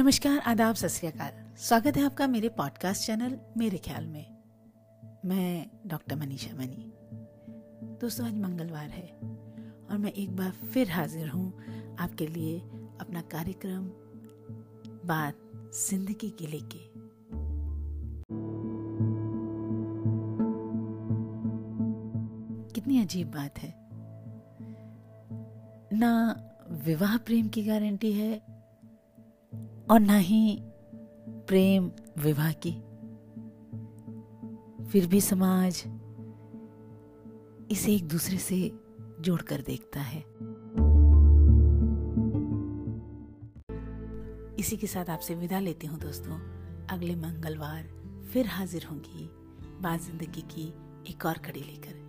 नमस्कार, आदाब, सत स्वागत है आपका मेरे पॉडकास्ट चैनल मेरे ख्याल में। मैं डॉक्टर मनीषा मनी। दोस्तों, आज मंगलवार है और मैं एक बार फिर हाजिर हूँ आपके लिए अपना कार्यक्रम, बात ज़िंदगी के लेके। कितनी अजीब बात है। ना विवाह प्रेम की गारंटी है और ना ही प्रेम विवाह की। फिर भी समाज इसे एक दूसरे से जोड़कर देखता है। इसी के साथ आपसे विदा लेती हूँ दोस्तों। अगले मंगलवार फिर हाजिर होंगी बात ज़िंदगी की एक और कड़ी लेकर।